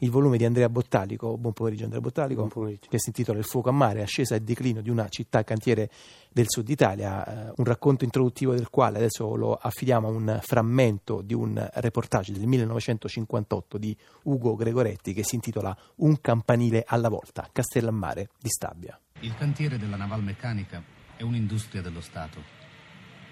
il volume di Andrea Bottalico, buon pomeriggio Andrea Bottalico, pomeriggio. che si intitola Il fuoco a mare, ascesa e declino di una città cantiere del sud Italia, eh, un racconto introduttivo del quale adesso lo affidiamo a un frammento di un reportage del 1958 di Ugo Gregoretti che si intitola Un campanile alla volta, Castellammare di Stabia. Il cantiere della navalmeccanica è un'industria dello Stato.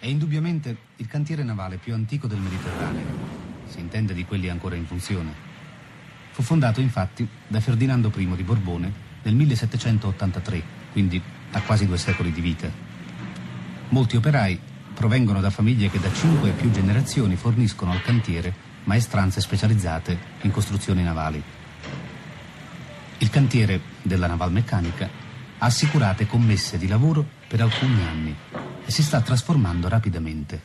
È indubbiamente il cantiere navale più antico del Mediterraneo, si intende di quelli ancora in funzione. Fu fondato infatti da Ferdinando I di Borbone nel 1783, quindi ha quasi due secoli di vita. Molti operai provengono da famiglie che da cinque e più generazioni forniscono al cantiere maestranze specializzate in costruzioni navali. Il cantiere della navalmeccanica ha assicurate commesse di lavoro per alcuni anni e si sta trasformando rapidamente.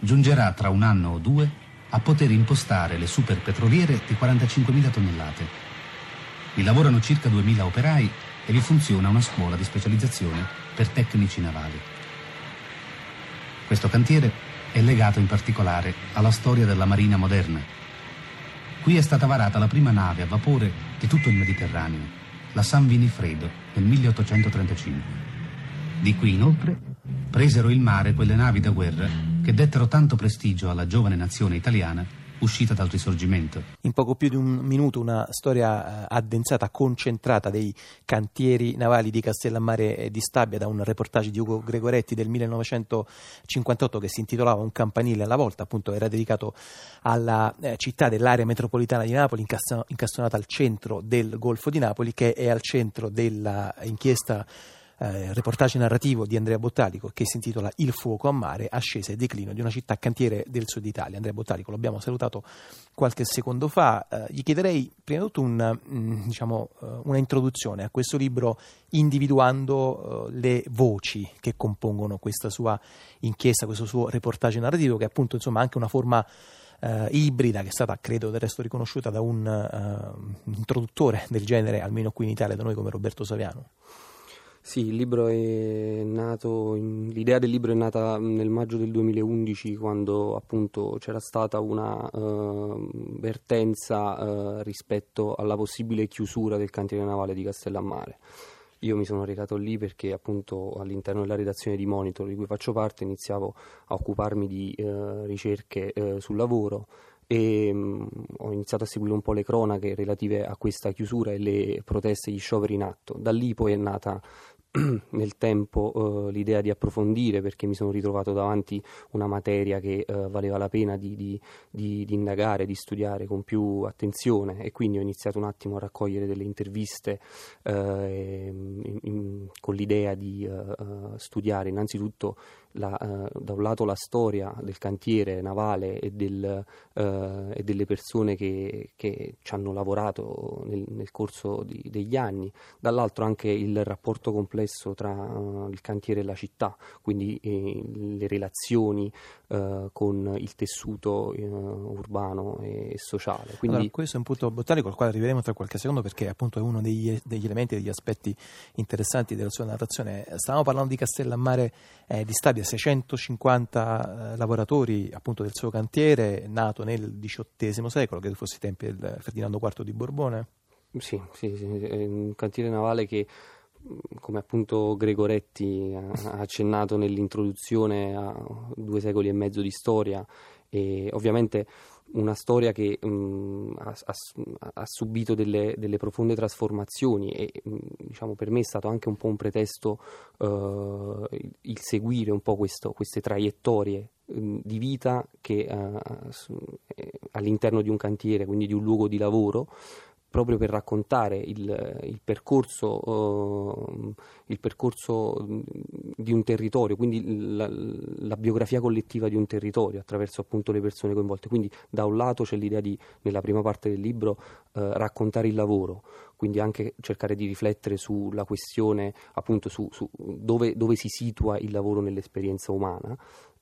Giungerà tra un anno o due a poter impostare le super petroliere di 45.000 tonnellate. Vi lavorano circa 2.000 operai e vi funziona una scuola di specializzazione per tecnici navali. Questo cantiere è legato in particolare alla storia della marina moderna. Qui è stata varata la prima nave a vapore di tutto il Mediterraneo, la San Vinifredo, nel 1835. Di qui inoltre presero il mare quelle navi da guerra che dettero tanto prestigio alla giovane nazione italiana uscita dal risorgimento. In poco più di un minuto una storia eh, addensata, concentrata dei cantieri navali di Castellammare e di Stabia da un reportage di Ugo Gregoretti del 1958 che si intitolava Un campanile alla volta, appunto era dedicato alla eh, città dell'area metropolitana di Napoli, incastonata al centro del Golfo di Napoli, che è al centro dell'inchiesta eh, reportage narrativo di Andrea Bottalico che si intitola Il fuoco a mare, ascesa e declino di una città cantiere del sud Italia. Andrea Bottalico lo abbiamo salutato qualche secondo fa. Eh, gli chiederei prima di tutto un, mm, diciamo, uh, una introduzione a questo libro individuando uh, le voci che compongono questa sua inchiesta, questo suo reportage narrativo che è appunto insomma anche una forma Uh, ibrida che è stata credo del resto riconosciuta da un uh, introduttore del genere almeno qui in Italia da noi come Roberto Saviano. Sì, nato, l'idea del libro è nata nel maggio del 2011 quando appunto c'era stata una uh, vertenza uh, rispetto alla possibile chiusura del cantiere navale di Castellammare. Io mi sono recato lì perché appunto all'interno della redazione di Monitor di cui faccio parte iniziavo a occuparmi di uh, ricerche sul lavoro e um, ho iniziato a seguire un po' le cronache relative a questa chiusura e le proteste e gli scioperi in atto. Da lì poi è nata nel tempo uh, l'idea di approfondire perché mi sono ritrovato davanti una materia che uh, valeva la pena di, di, di, di, indagare, di studiare con più attenzione. E quindi ho iniziato un attimo a raccogliere delle interviste uh, in, in, con l'idea di studiare innanzitutto la, da un lato la storia del cantiere navale e, del, e delle persone che, che, ci hanno lavorato nel, nel corso degli anni, dall'altro anche il rapporto complesso tra uh, il cantiere e la città, quindi eh, le relazioni uh, con il tessuto uh, urbano e sociale. Quindi... Allora, questo è un punto botanico al quale arriveremo tra qualche secondo perché appunto è uno degli, degli elementi, degli aspetti interessanti della sua narrazione. Stavamo parlando di Castellammare eh, di Stabia, 650 eh, lavoratori appunto del suo cantiere, nato nel XVIII secolo, credo fosse i tempi del Ferdinando IV di Borbone. Sì, sì, sì, un cantiere navale che come appunto Gregoretti ha accennato nell'introduzione a due secoli e mezzo di storia e ovviamente una storia che mh, ha, ha, ha, subito delle, delle, profonde trasformazioni e mh, diciamo, per me è stato anche un po' un pretesto uh, il seguire un po' questo, queste traiettorie mh, di vita che uh, all'interno di un cantiere, quindi di un luogo di lavoro, proprio per raccontare il, il, percorso, uh, il, percorso, di un territorio, quindi la, la, biografia collettiva di un territorio attraverso appunto le persone coinvolte. Quindi da un lato c'è l'idea di, nella prima parte del libro, uh, raccontare il lavoro quindi anche cercare di riflettere sulla questione appunto su, su dove, dove si situa il lavoro nell'esperienza umana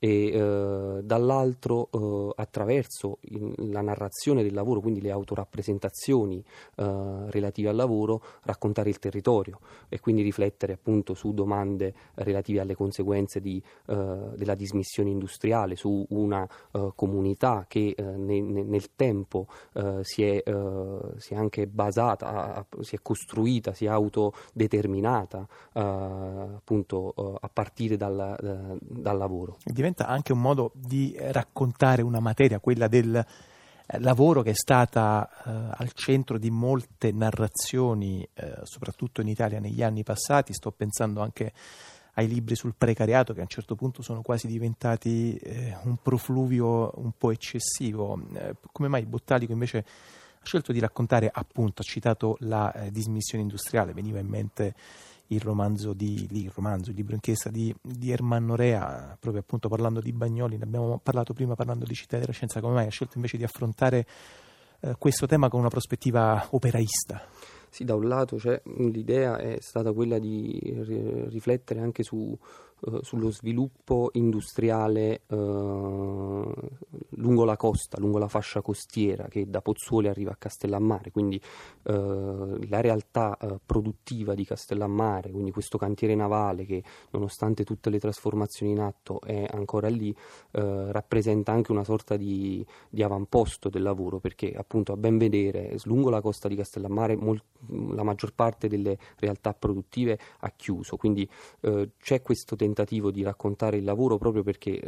e eh, dall'altro eh, attraverso in, la narrazione del lavoro, quindi le autorappresentazioni eh, relative al lavoro, raccontare il territorio e quindi riflettere appunto su domande relative alle conseguenze di, eh, della dismissione industriale, su una eh, comunità che ne, ne, nel tempo si è, si, è, anche basata, si è costruita, si è autodeterminata appunto a partire dal, dal lavoro diventa anche un modo di raccontare una materia, quella del eh, lavoro che è stata eh, al centro di molte narrazioni, eh, soprattutto in Italia negli anni passati. Sto pensando anche ai libri sul precariato che a un certo punto sono quasi diventati eh, un profluvio un po' eccessivo. Eh, come mai Bottalico invece scelto di raccontare, appunto, ha citato la eh, dismissione industriale, veniva in mente il romanzo, di, il, romanzo il libro inchiesta di, di Ermanno Rea, proprio appunto parlando di Bagnoli, ne abbiamo parlato prima parlando di Città della Scienza, come mai? Ha scelto invece di affrontare eh, questo tema con una prospettiva operaista? Sì, da un lato cioè, l'idea è stata quella di riflettere anche su, sullo sviluppo industriale uh, lungo la costa, lungo la fascia costiera che da Pozzuoli arriva a Castellammare, quindi uh, la realtà produttiva di Castellammare, quindi questo cantiere navale che nonostante tutte le trasformazioni in atto è ancora lì, rappresenta anche una sorta di, di, avamposto del lavoro perché appunto a ben vedere lungo la costa di Castellammare molt- la maggior parte delle realtà produttive ha chiuso, quindi c'è questo tentativo di raccontare il lavoro proprio perché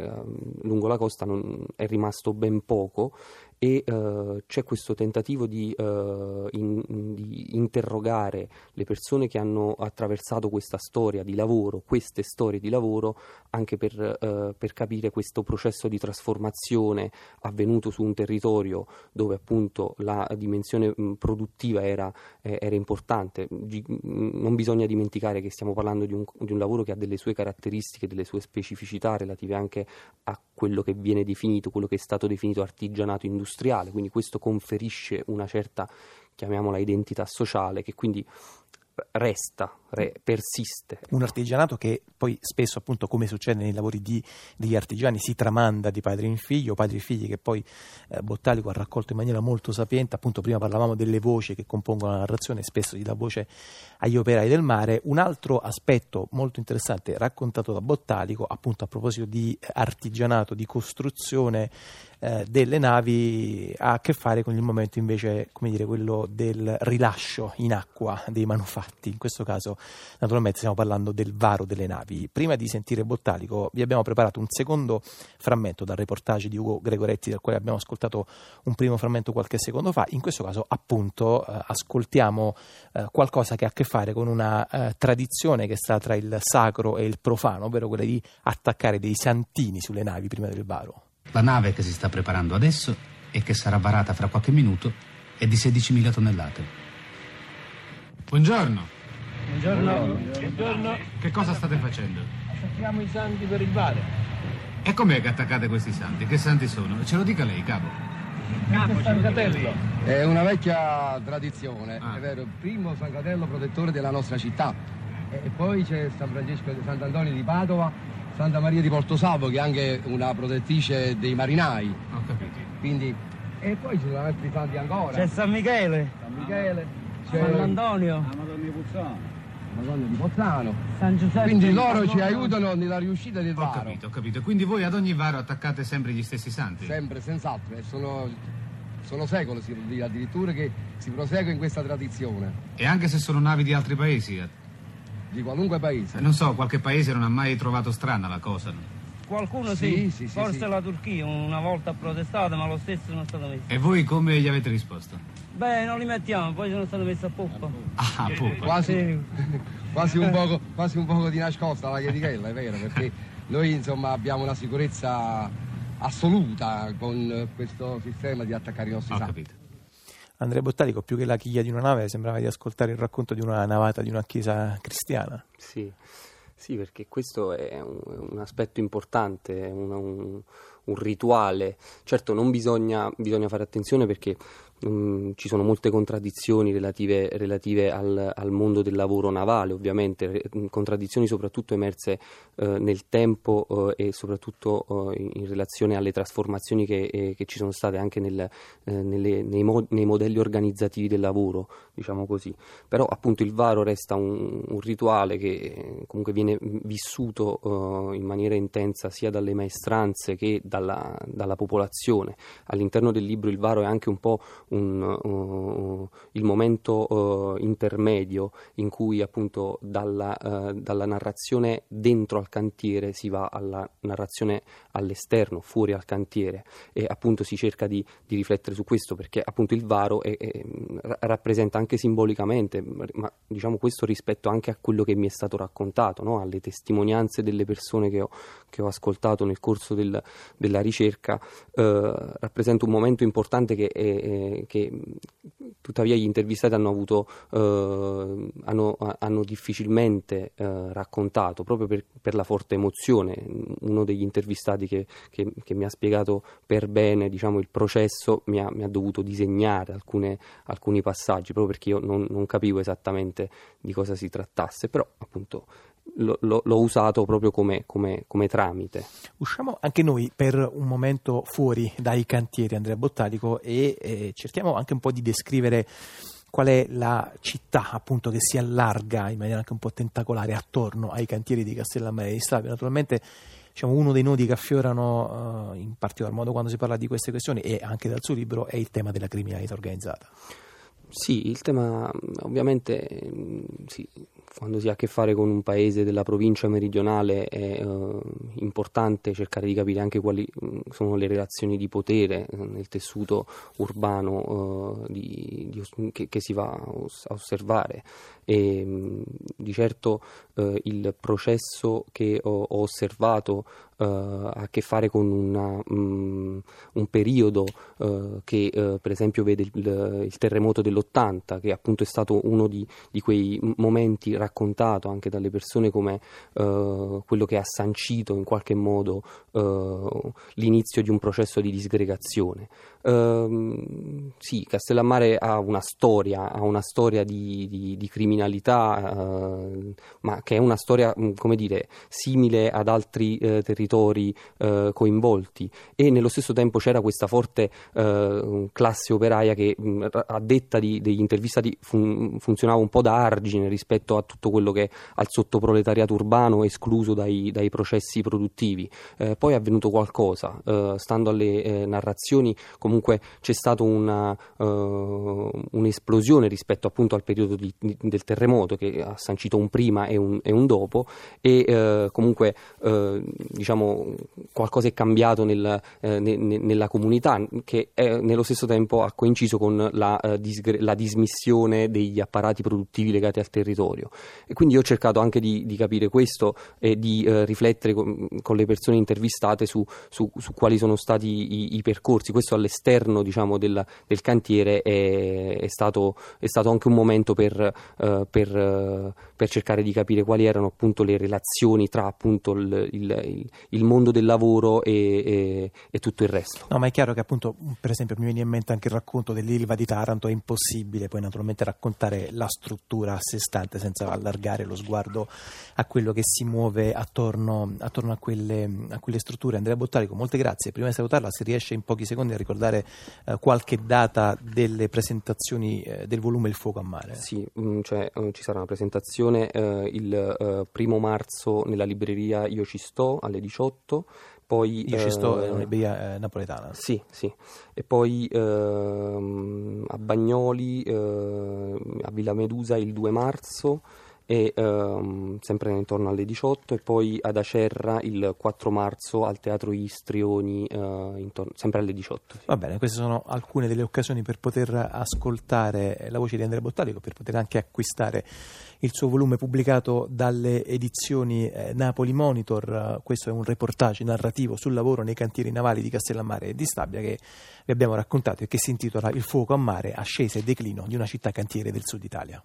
lungo la costa non, è rimasto ben poco e uh, c'è questo tentativo di, uh, in, di, interrogare le persone che hanno attraversato questa storia di lavoro, queste storie di lavoro, anche per, uh, per capire questo processo di trasformazione avvenuto su un territorio dove appunto la dimensione produttiva era, eh, era importante. G- non bisogna dimenticare che stiamo parlando di un, di un lavoro che ha delle sue caratteristiche, delle sue specificità relative anche a quello che viene definito, quello che è stato definito artigianato industriale industriale, quindi questo conferisce una certa, chiamiamola, identità sociale che quindi resta, re, persiste. Un artigianato che poi spesso, appunto, come succede nei lavori di, degli artigiani, si tramanda di padre in figlio, padri e figli che poi eh, Bottalico ha raccolto in maniera molto sapiente. Appunto, prima parlavamo delle voci che compongono la narrazione, spesso si dà voce agli operai del mare. Un altro aspetto molto interessante raccontato da Bottalico, appunto a proposito di artigianato, di costruzione eh, delle navi ha a che fare con il momento invece, come dire, quello del rilascio in acqua dei manufatti. In questo caso, naturalmente, stiamo parlando del varo delle navi. Prima di sentire Bottalico, vi abbiamo preparato un secondo frammento dal reportage di Ugo Gregoretti, del quale abbiamo ascoltato un primo frammento qualche secondo fa. In questo caso, appunto, eh, ascoltiamo eh, qualcosa che ha a che fare con una eh, tradizione che sta tra il sacro e il profano, ovvero quella di attaccare dei santini sulle navi prima del varo. La nave che si sta preparando adesso e che sarà varata fra qualche minuto è di 16.000 tonnellate. Buongiorno. Buongiorno. Buongiorno. Che cosa state facendo? Attacchiamo i santi per il vare. E com'è che attaccate questi santi? Che santi sono? Ce lo dica lei, capo. Capo, San Catello. È una vecchia tradizione, Ah. è vero, il primo San Catello protettore della nostra città. E poi c'è San Francesco di Sant'Antonio di Padova, Santa Maria di Porto Salvo che è anche una protettrice dei marinai. Ho capito. Quindi... E poi ci sono altri santi ancora. C'è San Michele, San Michele, c'è Sant'Antonio, Madonna di Pozzano. San Giuseppe. Quindi loro ci aiutano nella riuscita del Ho varo. capito, ho capito. Quindi voi ad ogni varo attaccate sempre gli stessi santi? Sempre, senz'altro. E sono, sono secoli, si può dire, addirittura che si prosegue in questa tradizione. E anche se sono navi di altri paesi? eh? Di qualunque paese. Non so, qualche paese non ha mai trovato strana la cosa. no? Qualcuno Sì, sì, sì, forse sì. la Turchia una volta ha protestato ma lo stesso non è stato messo. E voi come gli avete risposto? Beh, non li mettiamo, poi sono stato messi a poppa. Ah, pupa. Quasi, Sì. quasi, un poco, quasi un poco di nascosta la chiedichella, è vero, perché noi insomma abbiamo una sicurezza assoluta con questo sistema di attaccare i nostri Ho santi. capito. Andrea Bottalico, più che la chiglia di una nave, sembrava di ascoltare il racconto di una navata di una chiesa cristiana. Sì, sì, perché questo è un, un aspetto importante, un, un- un rituale. Certo non bisogna, bisogna fare attenzione perché Mm, ci sono molte contraddizioni relative, relative al, al, mondo del lavoro navale, ovviamente, mm, contraddizioni soprattutto emerse eh, nel tempo eh, e soprattutto eh, in relazione alle trasformazioni che, eh, che, ci sono state anche nel, eh, nelle, nei, mo- nei, modelli organizzativi del lavoro, diciamo così. Però appunto il varo resta un, un rituale che eh, comunque viene vissuto in maniera intensa sia dalle maestranze che dalla, dalla popolazione. All'interno del libro il varo è anche un po' un, uh, il momento uh, intermedio in cui appunto dalla, uh, dalla, narrazione dentro al cantiere si va alla narrazione all'esterno, fuori al cantiere e appunto si cerca di, di riflettere su questo perché appunto il varo è, è, rappresenta anche simbolicamente, ma diciamo questo rispetto anche a quello che mi è stato raccontato, no? alle testimonianze delle persone che ho, che ho ascoltato nel corso del, della ricerca, rappresenta un momento importante che è, che tuttavia gli intervistati hanno, avuto, eh, hanno, hanno difficilmente eh, raccontato proprio per, per, la forte emozione. Uno degli intervistati che, che, che mi ha spiegato per bene diciamo, il processo mi ha, mi ha dovuto disegnare alcune, alcuni passaggi proprio perché io non, non capivo esattamente di cosa si trattasse, però appunto lo, lo, l'ho usato proprio come, come, come, tramite. Usciamo anche noi per un momento fuori dai cantieri Andrea Bottalico e eh, cerchiamo anche un po' di descrivere qual è la città appunto che si allarga in maniera anche un po' tentacolare attorno ai cantieri di Castellammare di Stabia. Naturalmente diciamo, uno dei nodi che affiorano uh, in particolar modo quando si parla di queste questioni e anche dal suo libro è il tema della criminalità organizzata. Sì, il tema ovviamente sì, quando si ha a che fare con un paese della provincia meridionale è uh, importante cercare di capire anche quali sono le relazioni di potere uh, nel tessuto urbano uh, di, di, che, che, si va a osservare. E di certo il processo che ho, ho osservato ha a che fare con una, mh, un periodo che per esempio vede il, il terremoto del dell'80, che appunto è stato uno di, di quei momenti raccontato anche dalle persone come uh, quello che ha sancito in qualche modo uh, l'inizio di un processo di disgregazione. Uh, sì, Castellammare ha una storia, ha una storia di, di, di criminalità, uh, ma che è una storia, mm, come dire, simile ad altri uh, territori coinvolti e nello stesso tempo c'era questa forte classe operaia che mh, mm, a detta di, degli intervistati fun- funzionava un po' da argine rispetto a tutto quello che al sottoproletariato urbano escluso dai, dai processi produttivi. poi è avvenuto qualcosa, stando alle narrazioni comunque comunque c'è stata una, uh, un'esplosione rispetto appunto al periodo di, di, del terremoto che ha sancito un prima e un, e un dopo e uh, comunque uh, diciamo qualcosa è cambiato nel, ne, ne, nella comunità che è, nello stesso tempo ha coinciso con la, disgre- la, dismissione degli apparati produttivi legati al territorio. E quindi ho cercato anche di, di capire questo e di riflettere con, con, le persone intervistate su, su, su quali sono stati i, i percorsi, questo all'esterno all'esterno diciamo, del, del, cantiere è, è, stato, è, stato, anche un momento per, uh, per, uh, per, cercare di capire quali erano appunto le relazioni tra appunto il, il, il mondo del lavoro e, e, e, tutto il resto. No, ma è chiaro che appunto, per esempio, mi viene in mente anche il racconto dell'Ilva di Taranto, è impossibile poi naturalmente raccontare la struttura a sé stante senza allargare lo sguardo a quello che si muove attorno, attorno a, quelle, a, quelle, strutture. Andrea Bottarico, molte grazie. Prima di salutarla, se riesce in pochi secondi a ricordare dare eh, qualche data delle presentazioni eh, del volume Il fuoco a mare? Sì, mh, mm, cioè, uh, ci sarà una presentazione eh, il uh, primo marzo nella libreria Io ci sto alle 18 poi, Io ci sto in una libreria eh, napoletana. Sì, sì. E poi ehm, a Bagnoli, eh, a Villa Medusa il 2 marzo e ehm, sempre intorno alle 18 e poi ad Acerra il 4 marzo al Teatro Istrioni eh, intorno, sempre alle 18. Va bene, queste sono alcune delle occasioni per poter ascoltare la voce di Andrea Bottalico, per poter anche acquistare il suo volume pubblicato dalle edizioni eh, Napoli Monitor. Questo è un reportage narrativo sul lavoro nei cantieri navali di Castellammare e di Stabia che vi abbiamo raccontato e che si intitola Il fuoco a mare, ascesa e declino di una città cantiere del sud Italia.